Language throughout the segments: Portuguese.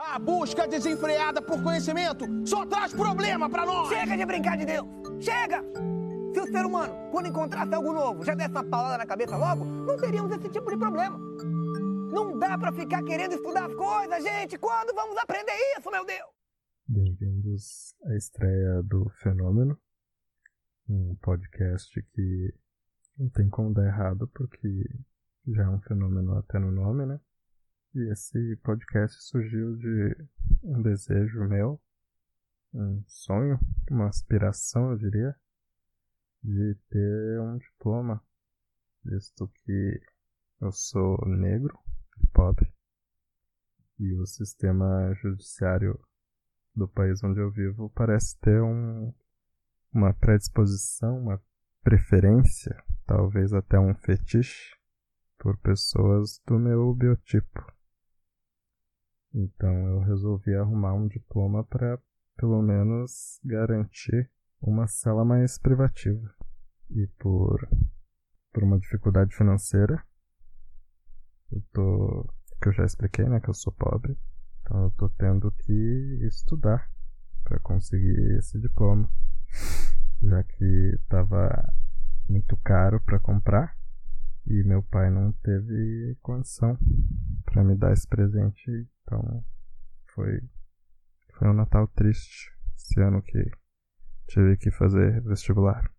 A busca desenfreada por conhecimento só traz problema pra nós. Chega de brincar de Deus! Chega! Se o ser humano, quando encontrasse algo novo, já desse uma palavra na cabeça logo, não teríamos esse tipo de problema. Não dá pra ficar querendo estudar as coisas, gente! Quando vamos aprender isso, meu Deus? Bem-vindos à estreia do Fenômeno, um podcast que não tem como dar errado porque já é um fenômeno até no nome, né? E esse podcast surgiu de um desejo meu, um sonho, uma aspiração, eu diria, de ter um diploma, visto que eu sou negro e pobre, e o sistema judiciário do país onde eu vivo parece ter um, uma predisposição, uma preferência, talvez até um fetiche por pessoas do meu biotipo. Então eu resolvi arrumar um diploma para pelo menos garantir uma cela mais privativa. E por, por uma dificuldade financeira, eu tô. que eu já expliquei, né? Que eu sou pobre. Então eu tô tendo que estudar para conseguir esse diploma. Já que estava muito caro para comprar e meu pai não teve condição para me dar esse presente então foi, foi um Natal triste esse ano que tive que fazer vestibular.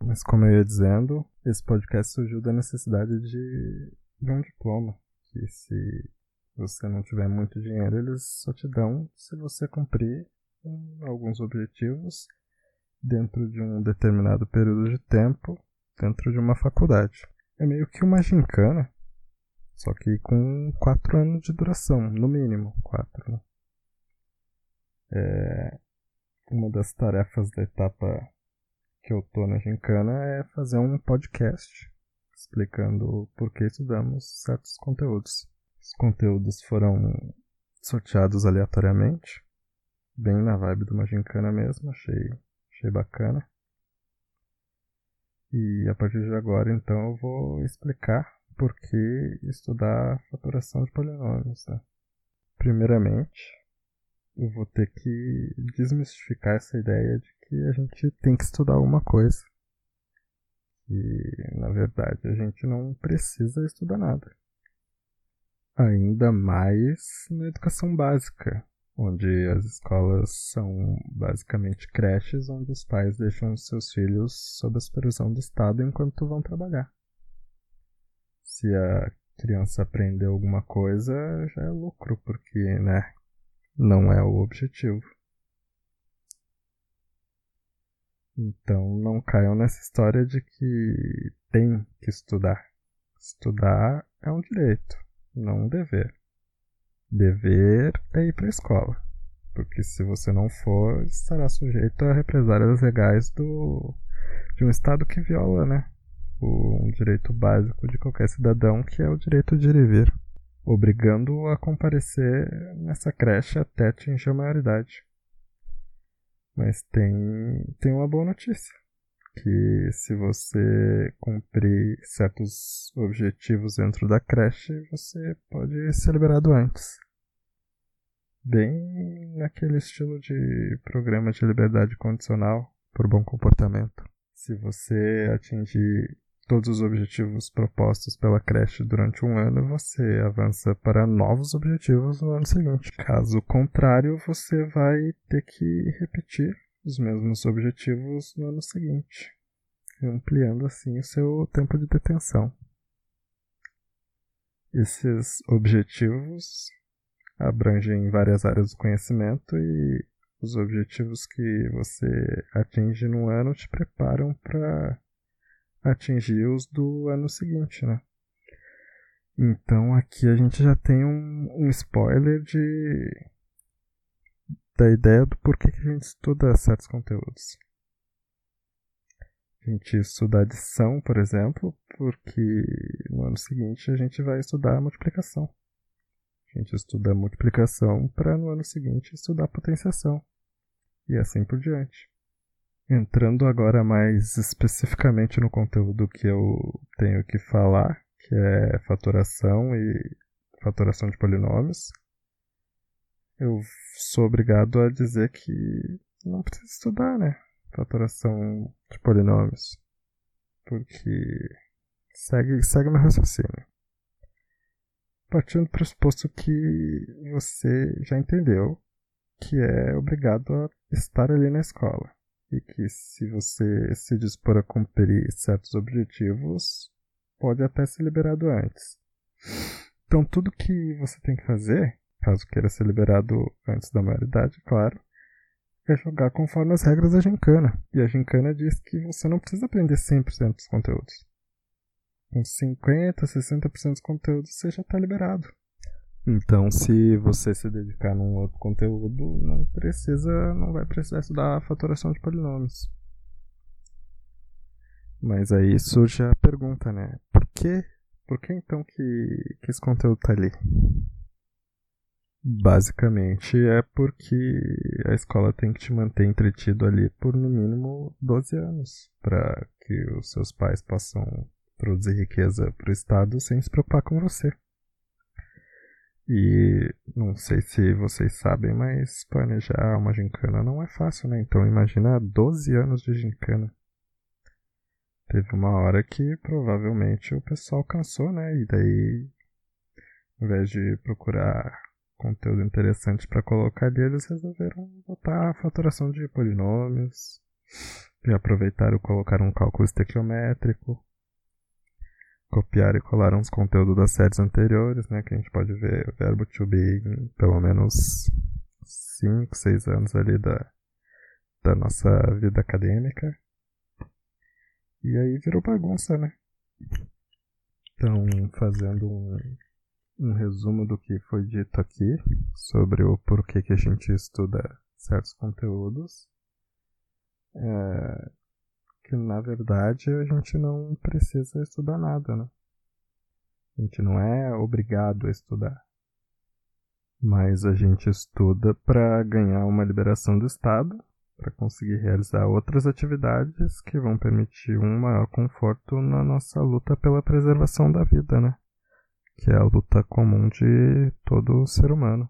Mas como eu ia dizendo, esse podcast surgiu da necessidade de, de um diploma. Que se você não tiver muito dinheiro, eles só te dão se você cumprir um, alguns objetivos dentro de um determinado período de tempo, dentro de uma faculdade. É meio que uma gincana só que com 4 anos de duração, no mínimo 4. Né? É, uma das tarefas da etapa que eu tô na Gincana é fazer um podcast explicando por que estudamos certos conteúdos. Os conteúdos foram sorteados aleatoriamente, bem na vibe de uma gincana mesmo, achei, achei bacana. E a partir de agora, então, eu vou explicar por que estudar faturação de polinômios. Né? Primeiramente, eu vou ter que desmistificar essa ideia de que a gente tem que estudar alguma coisa. E, na verdade, a gente não precisa estudar nada. Ainda mais na educação básica, onde as escolas são basicamente creches onde os pais deixam seus filhos sob a supervisão do Estado enquanto vão trabalhar se a criança aprender alguma coisa, já é lucro, porque, né, não é o objetivo. Então não caiam nessa história de que tem que estudar. Estudar é um direito, não um dever. Dever é ir para a escola, porque se você não for, estará sujeito a represálias legais do de um estado que viola, né, um direito básico de qualquer cidadão, que é o direito de ir e vir, obrigando-o a comparecer nessa creche até atingir a maioridade. Mas tem, tem uma boa notícia, que se você cumprir certos objetivos dentro da creche, você pode ser liberado antes. Bem naquele estilo de programa de liberdade condicional por bom comportamento. Se você atingir todos os objetivos propostos pela creche durante um ano, você avança para novos objetivos no ano seguinte. Caso contrário, você vai ter que repetir os mesmos objetivos no ano seguinte, ampliando assim o seu tempo de detenção. Esses objetivos abrangem várias áreas do conhecimento e os objetivos que você atinge no ano te preparam para atingir os do ano seguinte, né? Então aqui a gente já tem um, um spoiler de da ideia do porquê que a gente estuda certos conteúdos. A gente estuda adição, por exemplo, porque no ano seguinte a gente vai estudar multiplicação. A gente estuda multiplicação para no ano seguinte estudar potenciação. E assim por diante. Entrando agora mais especificamente no conteúdo que eu tenho que falar, que é faturação e faturação de polinômios. eu sou obrigado a dizer que não precisa estudar, né? Fatoração de polinômios. Porque segue, segue meu raciocínio. Partindo do pressuposto que você já entendeu que é obrigado a estar ali na escola. E que se você se dispor a cumprir certos objetivos, pode até ser liberado antes. Então tudo que você tem que fazer, caso queira ser liberado antes da maioridade, claro, é jogar conforme as regras da gincana. E a gincana diz que você não precisa aprender 100% dos conteúdos. Com 50, 60% dos conteúdos você já está liberado. Então, se você se dedicar num outro conteúdo, não precisa, não vai precisar estudar fatoração de polinômios. Mas aí surge a pergunta, né? Por que, por que então que, que esse conteúdo está ali? Basicamente é porque a escola tem que te manter entretido ali por no mínimo 12 anos, para que os seus pais possam produzir riqueza para o Estado sem se preocupar com você. E não sei se vocês sabem, mas planejar uma gincana não é fácil, né? Então imagina 12 anos de gincana. Teve uma hora que provavelmente o pessoal cansou, né? E daí, ao invés de procurar conteúdo interessante para colocar ali, eles resolveram botar a faturação de polinômios. E aproveitaram colocaram um cálculo estequiométrico. Copiaram e colaram os conteúdos das séries anteriores, né? Que a gente pode ver o verbo to be em pelo menos 5, 6 anos ali da, da nossa vida acadêmica. E aí virou bagunça, né? Então, fazendo um, um resumo do que foi dito aqui sobre o porquê que a gente estuda certos conteúdos. É, que na verdade a gente não precisa estudar nada, né? A gente não é obrigado a estudar. Mas a gente estuda para ganhar uma liberação do Estado, para conseguir realizar outras atividades que vão permitir um maior conforto na nossa luta pela preservação da vida, né? que é a luta comum de todo ser humano.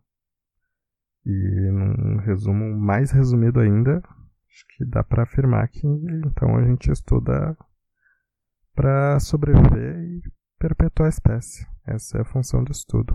E num resumo mais resumido ainda, acho que dá para afirmar que então a gente estuda para sobreviver e perpetuar a espécie. Essa é a função do estudo.